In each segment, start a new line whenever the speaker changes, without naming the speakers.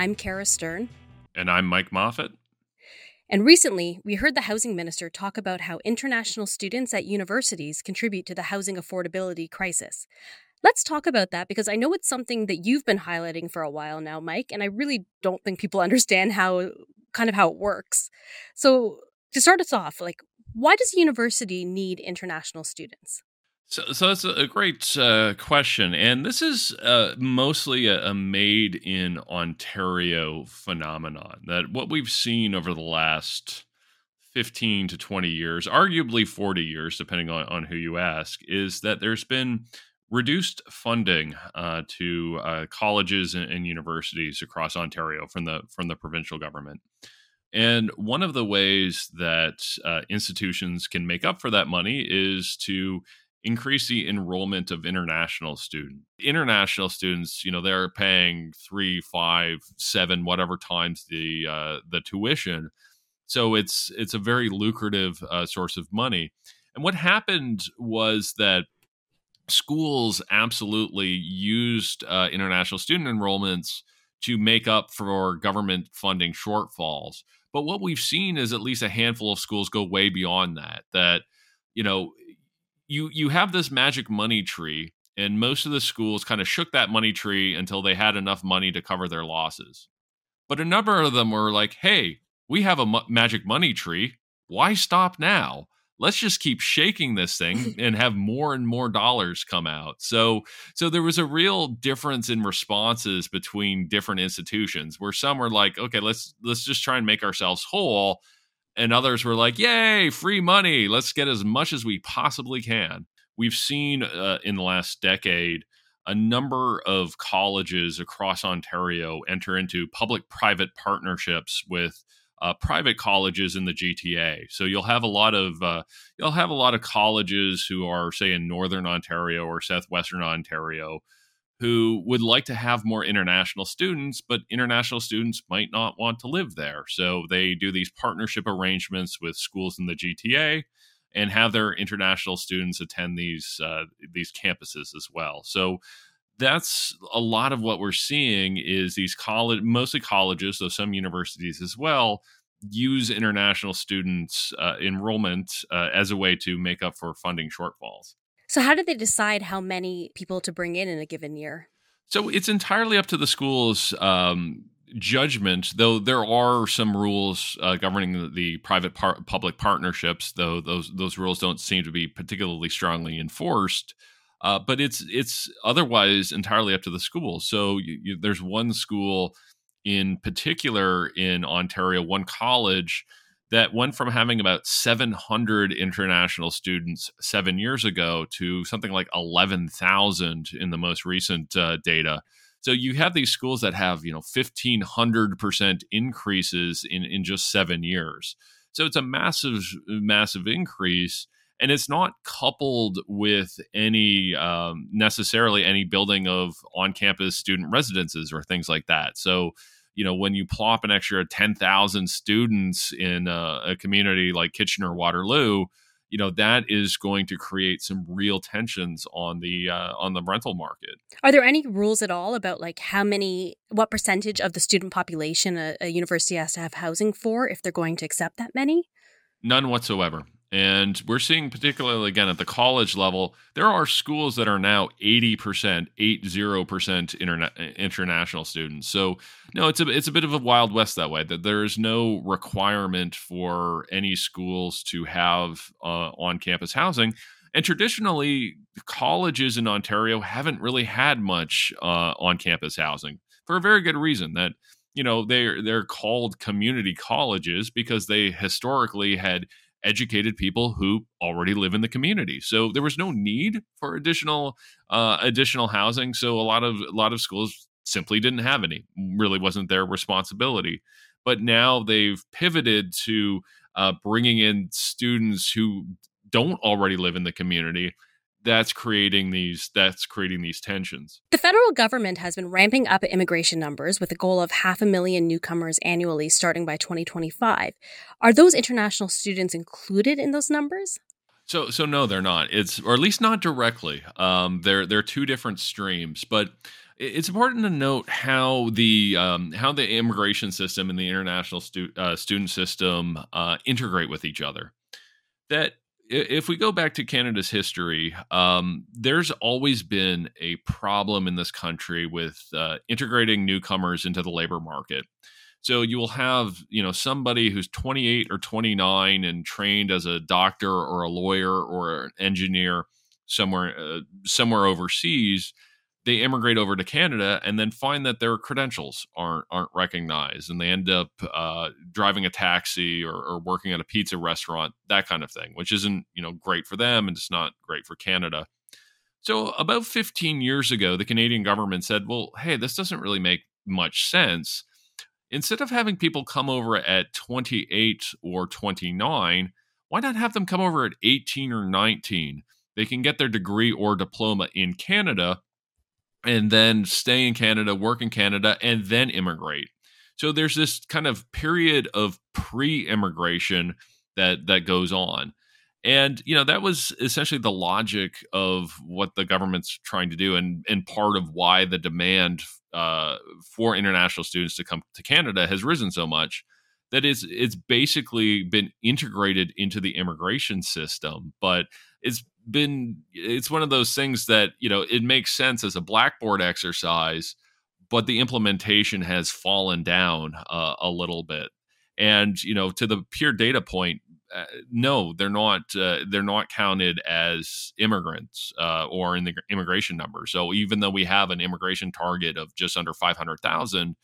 I'm Cara Stern.
And I'm Mike Moffatt.
And recently, we heard the housing minister talk about how international students at universities contribute to the housing affordability crisis. Let's talk about that because I know it's something that you've been highlighting for a while now, Mike, and I really don't think people understand how kind of how it works. So, to start us off, like why does a university need international students?
So, so that's a great uh, question, and this is uh, mostly a, a, made in Ontario phenomenon. That what we've seen over the last fifteen to twenty years, arguably forty years, depending on, on who you ask, is that there's been reduced funding uh, to uh, colleges and, and universities across Ontario from the from the provincial government. And one of the ways that uh, institutions can make up for that money is to increase the enrollment of international students. International students, you know, they're paying three, five, seven, whatever times the uh, the tuition. So it's it's a very lucrative uh, source of money. And what happened was that schools absolutely used uh, international student enrollments to make up for government funding shortfalls. But what we've seen is at least a handful of schools go way beyond that. That you know, you you have this magic money tree, and most of the schools kind of shook that money tree until they had enough money to cover their losses. But a number of them were like, "Hey, we have a magic money tree. Why stop now?" let's just keep shaking this thing and have more and more dollars come out. So so there was a real difference in responses between different institutions where some were like, okay, let's let's just try and make ourselves whole. And others were like, yay, free money. Let's get as much as we possibly can. We've seen uh, in the last decade a number of colleges across Ontario enter into public private partnerships with uh, private colleges in the GTA. So you'll have a lot of uh, you'll have a lot of colleges who are say in northern Ontario or southwestern Ontario who would like to have more international students, but international students might not want to live there. So they do these partnership arrangements with schools in the GTA and have their international students attend these uh, these campuses as well. So that's a lot of what we're seeing is these college mostly colleges though some universities as well use international students uh, enrollment uh, as a way to make up for funding shortfalls
so how do they decide how many people to bring in in a given year
so it's entirely up to the school's um, judgment though there are some rules uh, governing the, the private par- public partnerships though those those rules don't seem to be particularly strongly enforced uh, but it's it's otherwise entirely up to the school. So you, you, there's one school in particular in Ontario, one college that went from having about 700 international students seven years ago to something like 11,000 in the most recent uh, data. So you have these schools that have you know 1,500% increases in in just seven years. So it's a massive massive increase and it's not coupled with any um, necessarily any building of on-campus student residences or things like that. So, you know, when you plop an extra ten thousand students in a, a, community like Kitchener Waterloo, you know that is going to create some real tensions on the uh, on the rental market.
Are there any rules at all about like how many, what percentage of the student population a, a university has to have housing for if they're going to accept that many?
None whatsoever. And we're seeing, particularly again at the college level, there are schools that are now 80%, 80% interna- international students. So, no, it's a, it's a bit of a wild west that way, that there is no requirement for any schools to have uh, on campus housing. And traditionally, colleges in Ontario haven't really had much uh, on campus housing for a very good reason that you know they're they're called community colleges because they historically had educated people who already live in the community. So there was no need for additional uh, additional housing. So a lot of a lot of schools simply didn't have any. Really wasn't their responsibility. But now they've pivoted to uh, bringing in students who don't already live in the community that's creating these that's creating these tensions.
The federal government has been ramping up immigration numbers with a goal of half a million newcomers annually starting by 2025. Are those international students included in those numbers?
So so no, they're not. It's or at least not directly. Um, they're they're two different streams, but it's important to note how the um, how the immigration system and the international stu- uh, student system uh, integrate with each other. That if we go back to Canada's history, um, there's always been a problem in this country with uh, integrating newcomers into the labor market. So you will have, you know, somebody who's 28 or 29 and trained as a doctor or a lawyer or an engineer somewhere uh, somewhere overseas they immigrate over to Canada and then find that their credentials aren't aren't recognized, and they end up uh, driving a taxi or, or, working at a pizza restaurant, that kind of thing, which isn't you know great for them and it's not great for Canada. So about 15 years ago, the Canadian government said, "Well, hey, this doesn't really make much sense. Instead of having people come over at 28 or 29, why not have them come over at 18 or 19?" They can get their degree or diploma in Canada and then stay in Canada, work in Canada, and then immigrate. So there's this kind of period of pre-immigration that that goes on. And you know that was essentially the logic of what the government's trying to do, and and part of why the demand uh, for international students to come to Canada has risen so much. That is, it's basically been integrated into the immigration system, but it's been it's one of those things that you know it makes sense as a blackboard exercise but the implementation has fallen down uh, a little bit. And you know to the pure data point uh, no they're not uh, they're not counted as immigrants uh, or in the immigration number. So even though we have an immigration target of just under 500,000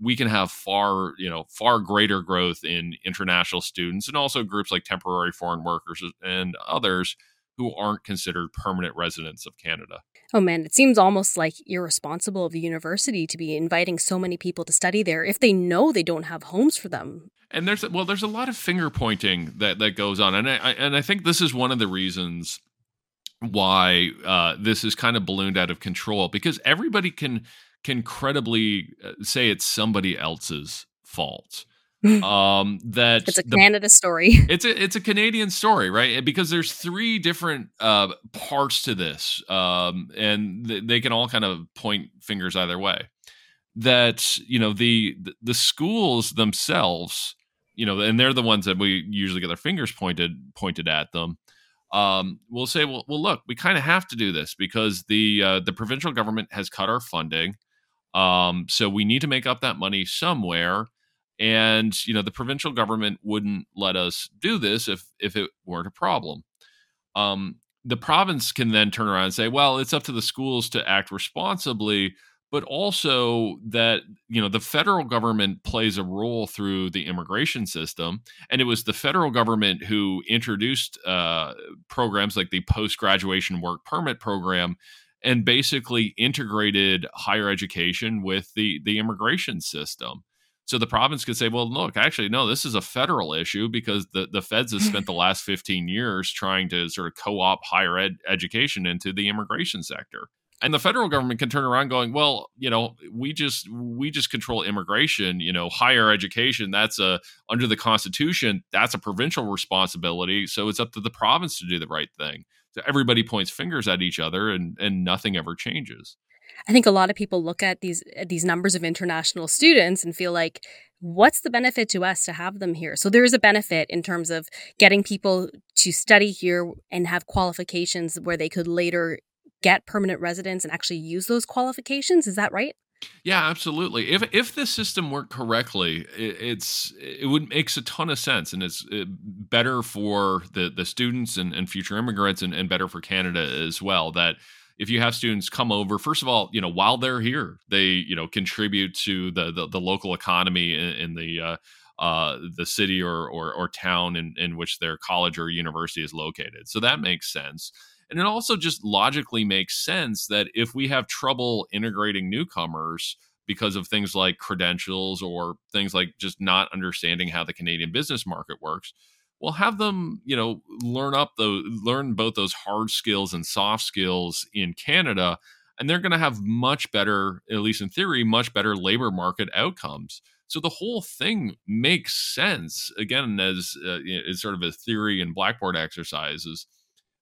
we can have far you know far greater growth in international students and also groups like temporary foreign workers and others who aren't considered permanent residents of Canada.
Oh man, it seems almost like irresponsible of the university to be inviting so many people to study there if they know they don't have homes for them.
And there's well, there's a lot of finger pointing that that goes on, and I and I think this is one of the reasons why uh, this is kind of ballooned out of control because everybody can can credibly uh, say it's somebody else's fault
um that it's a the, canada story.
It's a it's a canadian story right? Because there's three different uh parts to this um and th- they can all kind of point fingers either way that you know the the schools themselves you know and they're the ones that we usually get their fingers pointed pointed at them um, we'll say, well, well, look, we kind of have to do this because the uh, the provincial government has cut our funding, um, so we need to make up that money somewhere and you know the provincial government wouldn't let us do this if if it weren't a problem. Um, the province can then turn around and say well it's up to the schools to act responsibly but also that you know the federal government plays a role through the immigration system. And it was the federal government who introduced uh, programs like the post graduation work permit program and basically integrated higher education with the the immigration system so the province could say, well, look, actually, no, this is a federal issue because the, the feds have spent the last 15 years trying to sort of co op higher ed education into the immigration sector. And the federal government can turn around going, well, you know, we just we just control immigration, you know, higher education, that's a under the constitution, that's a provincial responsibility. So it's up to the province to do the right thing. So everybody points fingers at each other and and nothing ever changes.
I think a lot of people look at these at these numbers of international students and feel like what's the benefit to us to have them here? So there is a benefit in terms of getting people to study here and have qualifications where they could later get permanent residence and actually use those qualifications. Is that right?
Yeah, absolutely. If if the system worked correctly, it, it's it would makes a ton of sense, and it's uh, better for the the students and, and future immigrants, and, and better for Canada as well. That if you have students come over first of all you know while they're here they you know contribute to the the, the local economy in, in the uh, uh, the city or, or, or town in, in which their college or university is located. So that makes sense. And it also just logically makes sense that if we have trouble integrating newcomers because of things like credentials or things like just not understanding how the Canadian business market works, well have them you know learn up the learn both those hard skills and soft skills in canada and they're going to have much better at least in theory much better labor market outcomes so the whole thing makes sense again as uh, it's sort of a theory and blackboard exercises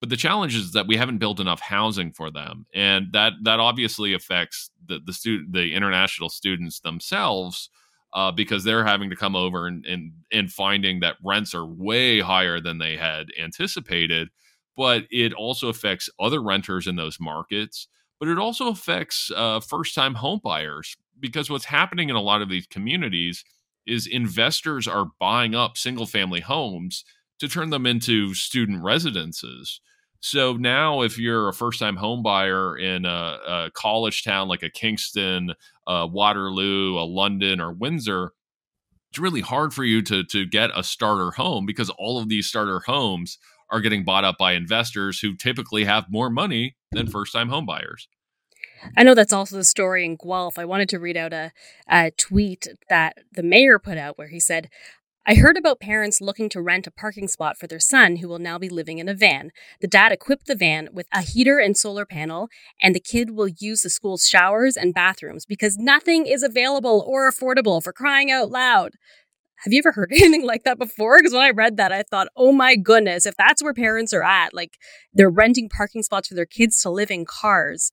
But the challenge is that we haven't built enough housing for them, and that that obviously affects the the student the international students themselves. Uh, because they're having to come over and, and and finding that rents are way higher than they had anticipated, but it also affects other renters in those markets. But it also affects uh, first time home buyers because what's happening in a lot of these communities is investors are buying up single family homes to turn them into student residences. So now, if you're a first time home buyer in a, a, college town like a Kingston, a Waterloo, a London, or Windsor, it's really hard for you to, to get a starter home because all of these starter homes are getting bought up by investors who typically have more money than first time home buyers.
I know that's also the story in Guelph. I wanted to read out a, a tweet that the mayor put out where he said, I heard about parents looking to rent a parking spot for their son who will now be living in a van. The dad equipped the van with a heater and solar panel, and the kid will use the school's showers and bathrooms because nothing is available or affordable for crying out loud. Have you ever heard anything like that before? Because when I read that, I thought, oh my goodness, if that's where parents are at, like they're renting parking spots for their kids to live in cars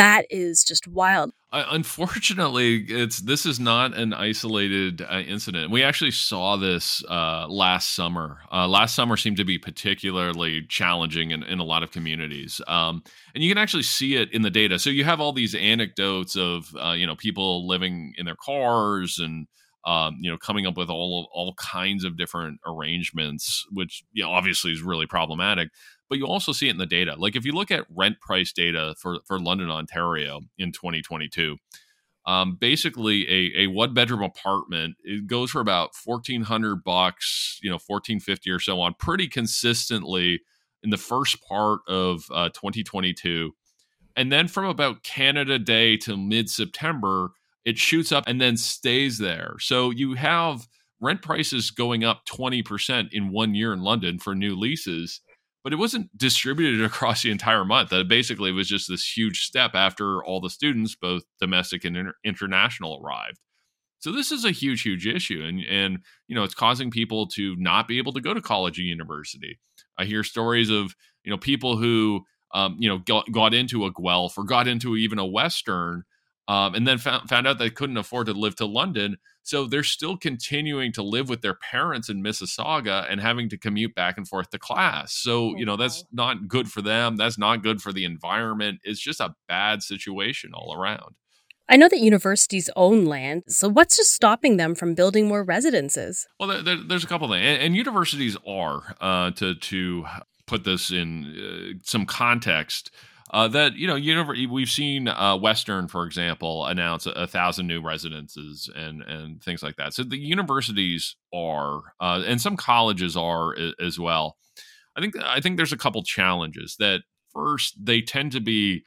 that is just wild.
Uh, unfortunately, it's this is not an isolated uh, incident. We actually saw this uh, last summer. Uh, last summer seemed to be particularly challenging in, in a lot of communities, um, and you can actually see it in the data. So you have all these anecdotes of uh, you know people living in their cars and um, you know coming up with all all kinds of different arrangements, which you know obviously is really problematic but you also see it in the data. Like if you look at rent price data for, for London, Ontario in 2022, um, basically a, a one bedroom apartment it goes for about 1400 bucks you know 1450 or so on pretty consistently in the first part of uh, 2022 and then from about canada day to mid-september it shoots up and then stays there so you have rent prices going up 20% in one year in london for new leases but it wasn't distributed across the entire month. That basically was just this huge step after all the students, both domestic and inter- international, arrived. So this is a huge, huge issue, and and you know it's causing people to not be able to go to college or university. I hear stories of you know people who um, you know got, got into a Guelph or got into even a Western um, and then found, found out they couldn't afford to live to London. So they're still continuing to live with their parents in Mississauga and having to commute back and forth to class. So, you know, that's not good for them. That's not good for the environment. It's just a bad situation all around.
I know that universities own land, so what's just stopping them from building more residences?
Well, there, there, there's a couple things, and, and universities are uh, to to put this in uh, some context. Uh, that you know, we've seen uh, Western, for example, announce a, a, thousand new residences and and things like that. So the universities are, uh, and some colleges are as well. I think I think there's a couple challenges. That first, they tend to be.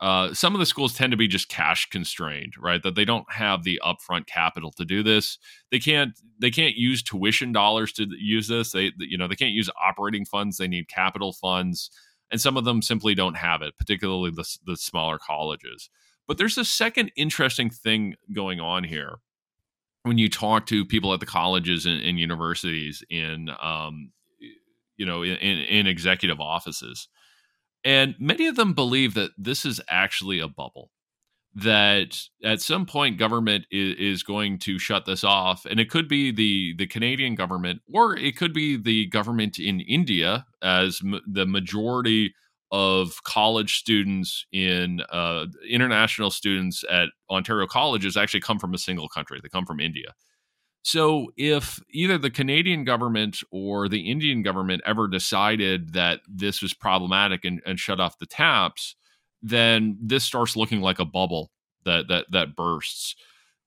Uh, some of the schools tend to be just cash constrained, right? That they don't have the upfront capital to do this. They can't. They can't use tuition dollars to use this. They, you know, they can't use operating funds. They need capital funds and some of them simply don't have it, particularly the, the smaller colleges. But there's a second interesting thing going on here when you talk to people at the colleges and, and universities in, um, you know, in, in executive offices. And many of them believe that this is actually a bubble that at some point government is, is, going to shut this off and it could be the the Canadian government or it could be the government in India as m- the majority of college students in uh, international students at Ontario colleges actually come from a single country. They come from India. So if either the Canadian government or the Indian government ever decided that this was problematic and, and shut off the taps then this starts looking like a bubble that that that bursts.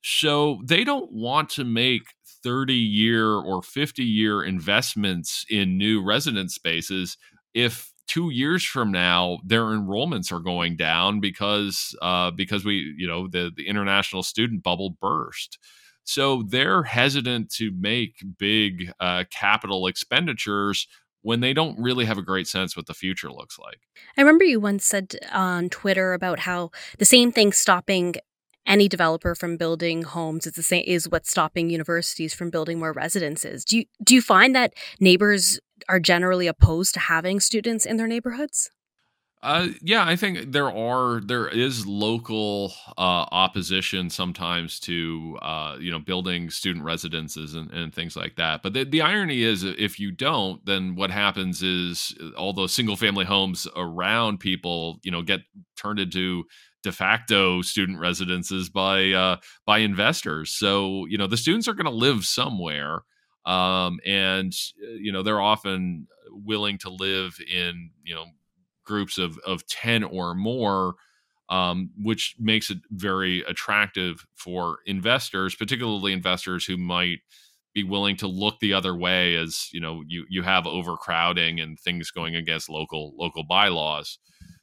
So they don't want to make 30 year or 50 year investments in new residence spaces if two years from now their enrollments are going down because uh, because we you know the the international student bubble burst. So they're hesitant to make big uh, capital expenditures when they don't really have a great sense what the future looks like.
I remember you once said on Twitter about how the same thing stopping any developer from building homes is the same is what's stopping universities from building more residences. Do you do you find that neighbors are generally opposed to having students in their neighborhoods?
Uh, yeah, I think there are there is local uh, opposition sometimes to uh, you know building student residences and, and things like that. But the, the irony is, if you don't, then what happens is uh, all those single family homes around people you know get turned into de facto student residences by uh, by investors. So you know the students are going to live somewhere, um, and uh, you know they're often willing to live in you know groups of of 10 or more um, which makes it very attractive for investors particularly investors who might be willing to look the other way as you know you you have overcrowding and things going against local local bylaws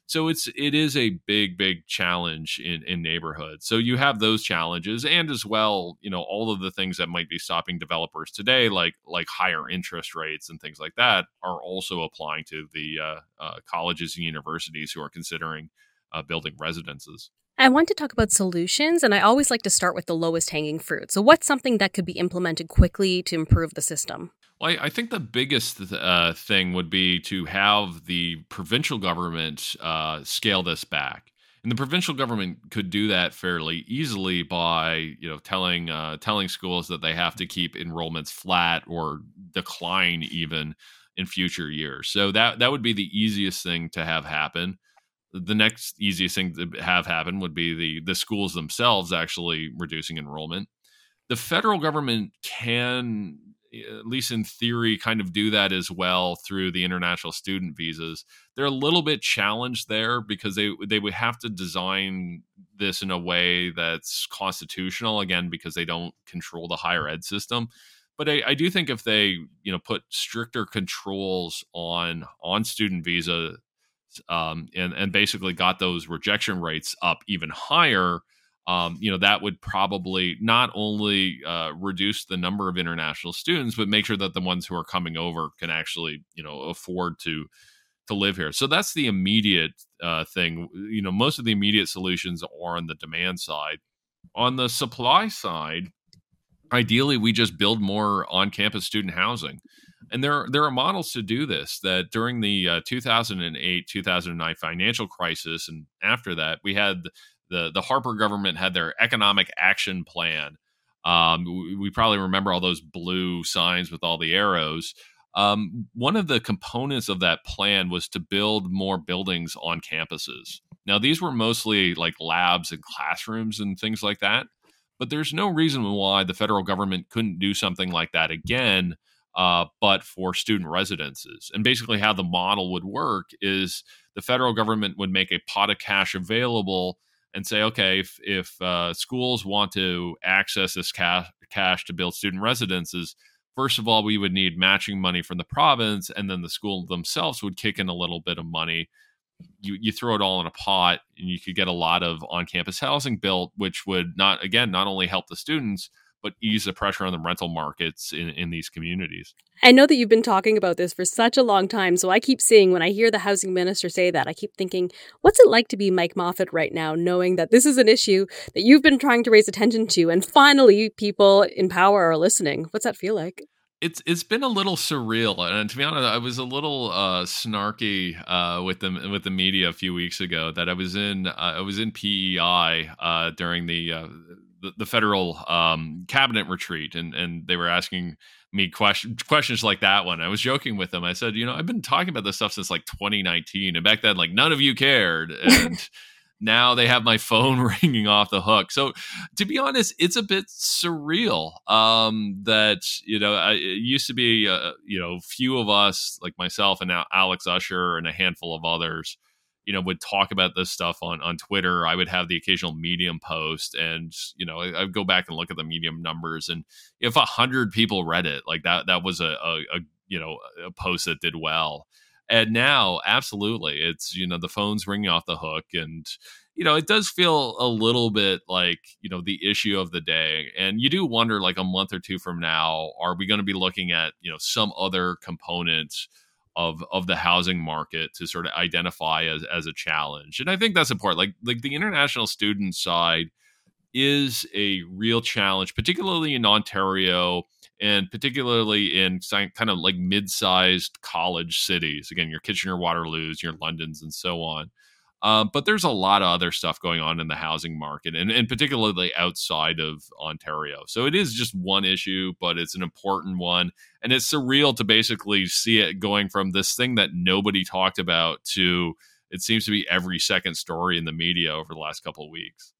so it's it is a big big challenge in in neighborhoods so you have those challenges and as well you know all of the things that might be stopping developers today like like higher interest rates and things like that are also applying to the uh, uh, colleges and universities who are considering uh, building residences
I want to talk about solutions, and I always like to start with the lowest hanging fruit. So, what's something that could be implemented quickly to improve the system?
Well, I, I think the biggest uh, thing would be to have the provincial government uh, scale this back, and the provincial government could do that fairly easily by you know telling uh, telling schools that they have to keep enrollments flat or decline even in future years. So that that would be the easiest thing to have happen. The next easiest thing to have happen would be the the schools themselves actually reducing enrollment. The federal government can at least in theory, kind of do that as well through the international student visas. They're a little bit challenged there because they they would have to design this in a way that's constitutional again because they don't control the higher ed system. But I, I do think if they you know put stricter controls on on student visa um, and and basically got those rejection rates up even higher um, you know that would probably not only uh, reduce the number of international students but make sure that the ones who are coming over can actually you know afford to to live here. So that's the immediate uh, thing. You know most of the immediate solutions are on the demand side. On the supply side ideally we just build more on-campus student housing. And there there are models to do this that during the uh, 2008 2009 financial crisis and after that we had the the Harper government had their economic action plan. Um, we, we, probably remember all those blue signs with all the arrows. Um, one of the components of that plan was to build more buildings on campuses. Now, these were mostly like labs and classrooms and things like that. But there's no reason why the federal government couldn't do something like that again, uh, but for student residences. And basically, how the model would work is the federal government would make a pot of cash available and say, okay, if if uh, schools want to access this cash cash to build student residences, first of all, we would need matching money from the province, and then the school themselves would kick in a little bit of money. You you throw it all in a pot, and you could get a lot of on campus housing built, which would not again not only help the students but ease the pressure on the rental markets in, in these communities.
I know that you've been talking about this for such a long time, so I keep seeing when I hear the housing minister say that, I keep thinking, what's it like to be Mike Moffatt right now, knowing that this is an issue that you've been trying to raise attention to, and finally people in power are listening? What's that feel like?
it's it's been a little surreal, and to be honest, I was a little uh, snarky uh, with the with the media a few weeks ago. That I was in uh, I was in PEI uh, during the uh, the, the federal um, cabinet retreat, and and they were asking me question, questions like that one. I was joking with them. I said, you know, I've been talking about this stuff since like 2019, and back then, like none of you cared, and now they have my phone ringing off the hook. So, to be honest, it's a bit surreal um, that you know it used to be uh, you know few of us like myself and now Alex Usher and a handful of others you know would talk about this stuff on on Twitter. I would have the occasional Medium post, and you know I, would go back and look at the Medium numbers, and if a hundred people read it, like that that was a, a, a you know a post that did well. And now, absolutely, it's you know the phone's ringing off the hook, and you know it does feel a little bit like you know the issue of the day, and you do wonder like a month or two from now, are we going to be looking at you know some other components? Of of the housing market to sort of identify as as a challenge. And I think that's important. Like like the international student side is a real challenge, particularly in Ontario and particularly in kind of like mid-sized college cities. Again, your Kitchener Waterloos, your Londons, and so on. Um, but there's a lot of other stuff going on in the housing market, and, and particularly outside of Ontario. So it is just one issue, but it's an important one, and it's surreal to basically see it going from this thing that nobody talked about to it seems to be every second story in the media over the last couple of weeks.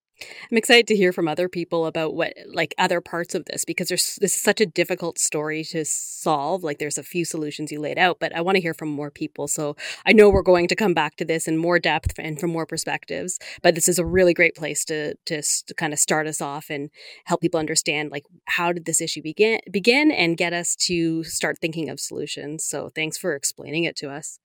I'm excited to hear from other people about what like other parts of this because there's this is such a difficult story to solve. Like there's a few solutions you laid out, but I want to hear from more people. So I know we're going to come back to this in more depth and from more perspectives. But this is a really great place to to, to kind of start us off and help people understand like how did this issue begin begin and get us to start thinking of solutions. So thanks for explaining it to us.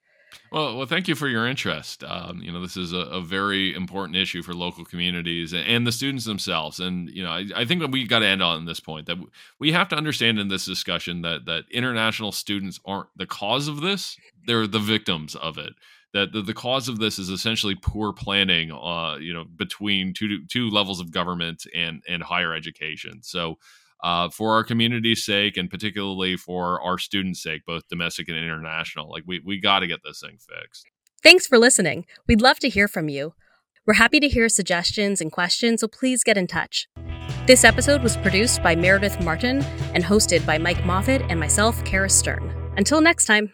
Well, well, thank you for your interest. Um, you know, this is a, a, very important issue for local communities and, and the students themselves. And you know, I, I think we got to end on this point that we have to understand in this discussion that that international students aren't the cause of this; they're the victims of it. That the, the cause of this is essentially poor planning, uh, you know, between two two levels of government and and higher education. So uh, for our community's sake and particularly for our students' sake, both domestic and international. Like we we got to get this thing fixed.
Thanks for listening. We'd love to hear from you. We're happy to hear suggestions and questions, so please get in touch. This episode was produced by Meredith Martin and hosted by Mike Moffatt and myself, Cara Stern. Until next time.